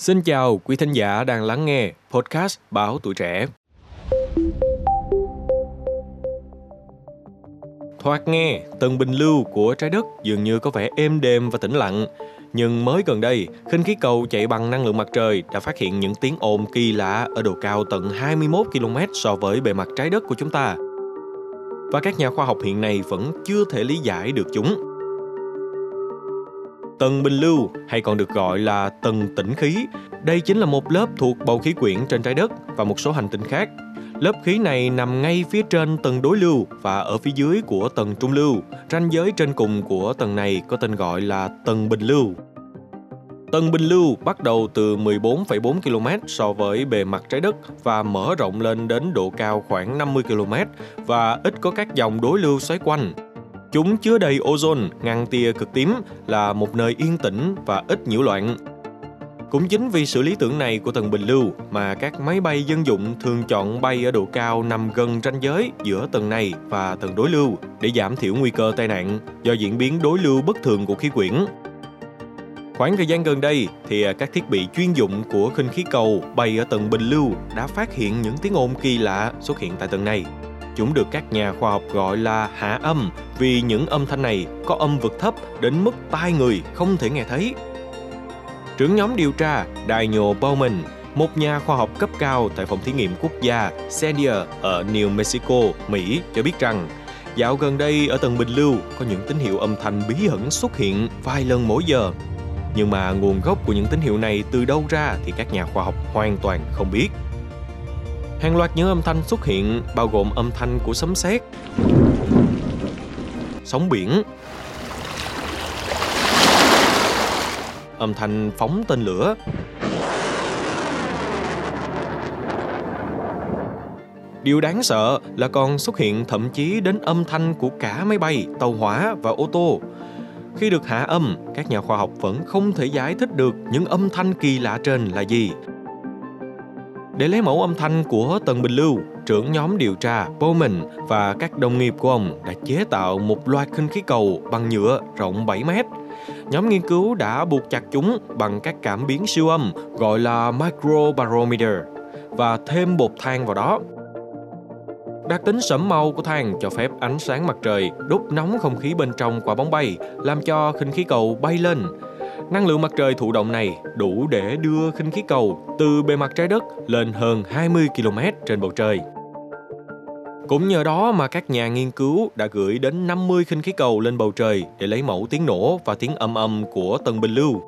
Xin chào quý thính giả đang lắng nghe podcast Báo Tuổi Trẻ. Thoạt nghe, tầng bình lưu của trái đất dường như có vẻ êm đềm và tĩnh lặng. Nhưng mới gần đây, khinh khí cầu chạy bằng năng lượng mặt trời đã phát hiện những tiếng ồn kỳ lạ ở độ cao tận 21 km so với bề mặt trái đất của chúng ta. Và các nhà khoa học hiện nay vẫn chưa thể lý giải được chúng. Tầng bình lưu hay còn được gọi là tầng tĩnh khí. Đây chính là một lớp thuộc bầu khí quyển trên trái đất và một số hành tinh khác. Lớp khí này nằm ngay phía trên tầng đối lưu và ở phía dưới của tầng trung lưu. Ranh giới trên cùng của tầng này có tên gọi là tầng bình lưu. Tầng bình lưu bắt đầu từ 14,4 km so với bề mặt trái đất và mở rộng lên đến độ cao khoảng 50 km và ít có các dòng đối lưu xoáy quanh. Chúng chứa đầy ozone, ngăn tia cực tím, là một nơi yên tĩnh và ít nhiễu loạn. Cũng chính vì sự lý tưởng này của tầng bình lưu mà các máy bay dân dụng thường chọn bay ở độ cao nằm gần ranh giới giữa tầng này và tầng đối lưu để giảm thiểu nguy cơ tai nạn do diễn biến đối lưu bất thường của khí quyển. Khoảng thời gian gần đây thì các thiết bị chuyên dụng của khinh khí cầu bay ở tầng bình lưu đã phát hiện những tiếng ồn kỳ lạ xuất hiện tại tầng này. Chúng được các nhà khoa học gọi là hạ âm vì những âm thanh này có âm vực thấp đến mức tai người không thể nghe thấy. Trưởng nhóm điều tra Daniel Bowman, một nhà khoa học cấp cao tại phòng thí nghiệm quốc gia Sandia ở New Mexico, Mỹ cho biết rằng dạo gần đây ở tầng bình lưu có những tín hiệu âm thanh bí ẩn xuất hiện vài lần mỗi giờ. Nhưng mà nguồn gốc của những tín hiệu này từ đâu ra thì các nhà khoa học hoàn toàn không biết. Hàng loạt những âm thanh xuất hiện bao gồm âm thanh của sấm sét, sóng biển, âm thanh phóng tên lửa, Điều đáng sợ là còn xuất hiện thậm chí đến âm thanh của cả máy bay, tàu hỏa và ô tô. Khi được hạ âm, các nhà khoa học vẫn không thể giải thích được những âm thanh kỳ lạ trên là gì để lấy mẫu âm thanh của Tần bình lưu, trưởng nhóm điều tra Bowman và các đồng nghiệp của ông đã chế tạo một loạt khinh khí cầu bằng nhựa rộng 7 mét. Nhóm nghiên cứu đã buộc chặt chúng bằng các cảm biến siêu âm gọi là microbarometer và thêm bột than vào đó. Đặc tính sẫm màu của than cho phép ánh sáng mặt trời đốt nóng không khí bên trong quả bóng bay, làm cho khinh khí cầu bay lên Năng lượng mặt trời thụ động này đủ để đưa khinh khí cầu từ bề mặt trái đất lên hơn 20 km trên bầu trời. Cũng nhờ đó mà các nhà nghiên cứu đã gửi đến 50 khinh khí cầu lên bầu trời để lấy mẫu tiếng nổ và tiếng âm âm của tầng bình lưu.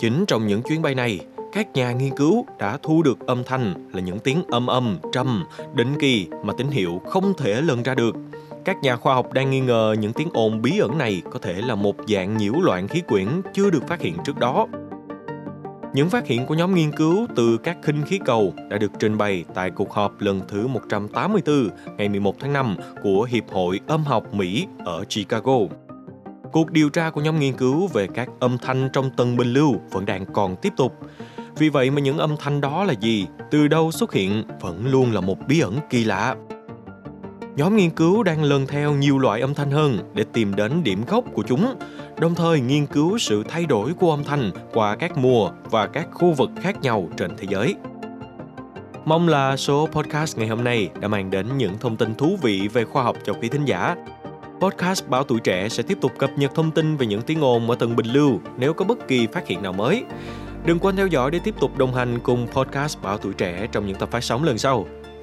Chính trong những chuyến bay này, các nhà nghiên cứu đã thu được âm thanh là những tiếng âm âm, trầm, định kỳ mà tín hiệu không thể lần ra được các nhà khoa học đang nghi ngờ những tiếng ồn bí ẩn này có thể là một dạng nhiễu loạn khí quyển chưa được phát hiện trước đó. Những phát hiện của nhóm nghiên cứu từ các khinh khí cầu đã được trình bày tại cuộc họp lần thứ 184 ngày 11 tháng 5 của Hiệp hội Âm học Mỹ ở Chicago. Cuộc điều tra của nhóm nghiên cứu về các âm thanh trong tầng bình lưu vẫn đang còn tiếp tục. Vì vậy mà những âm thanh đó là gì, từ đâu xuất hiện vẫn luôn là một bí ẩn kỳ lạ. Nhóm nghiên cứu đang lần theo nhiều loại âm thanh hơn để tìm đến điểm gốc của chúng, đồng thời nghiên cứu sự thay đổi của âm thanh qua các mùa và các khu vực khác nhau trên thế giới. Mong là số podcast ngày hôm nay đã mang đến những thông tin thú vị về khoa học cho quý thính giả. Podcast Báo Tuổi Trẻ sẽ tiếp tục cập nhật thông tin về những tiếng ồn ở tầng bình lưu nếu có bất kỳ phát hiện nào mới. Đừng quên theo dõi để tiếp tục đồng hành cùng podcast Báo Tuổi Trẻ trong những tập phát sóng lần sau.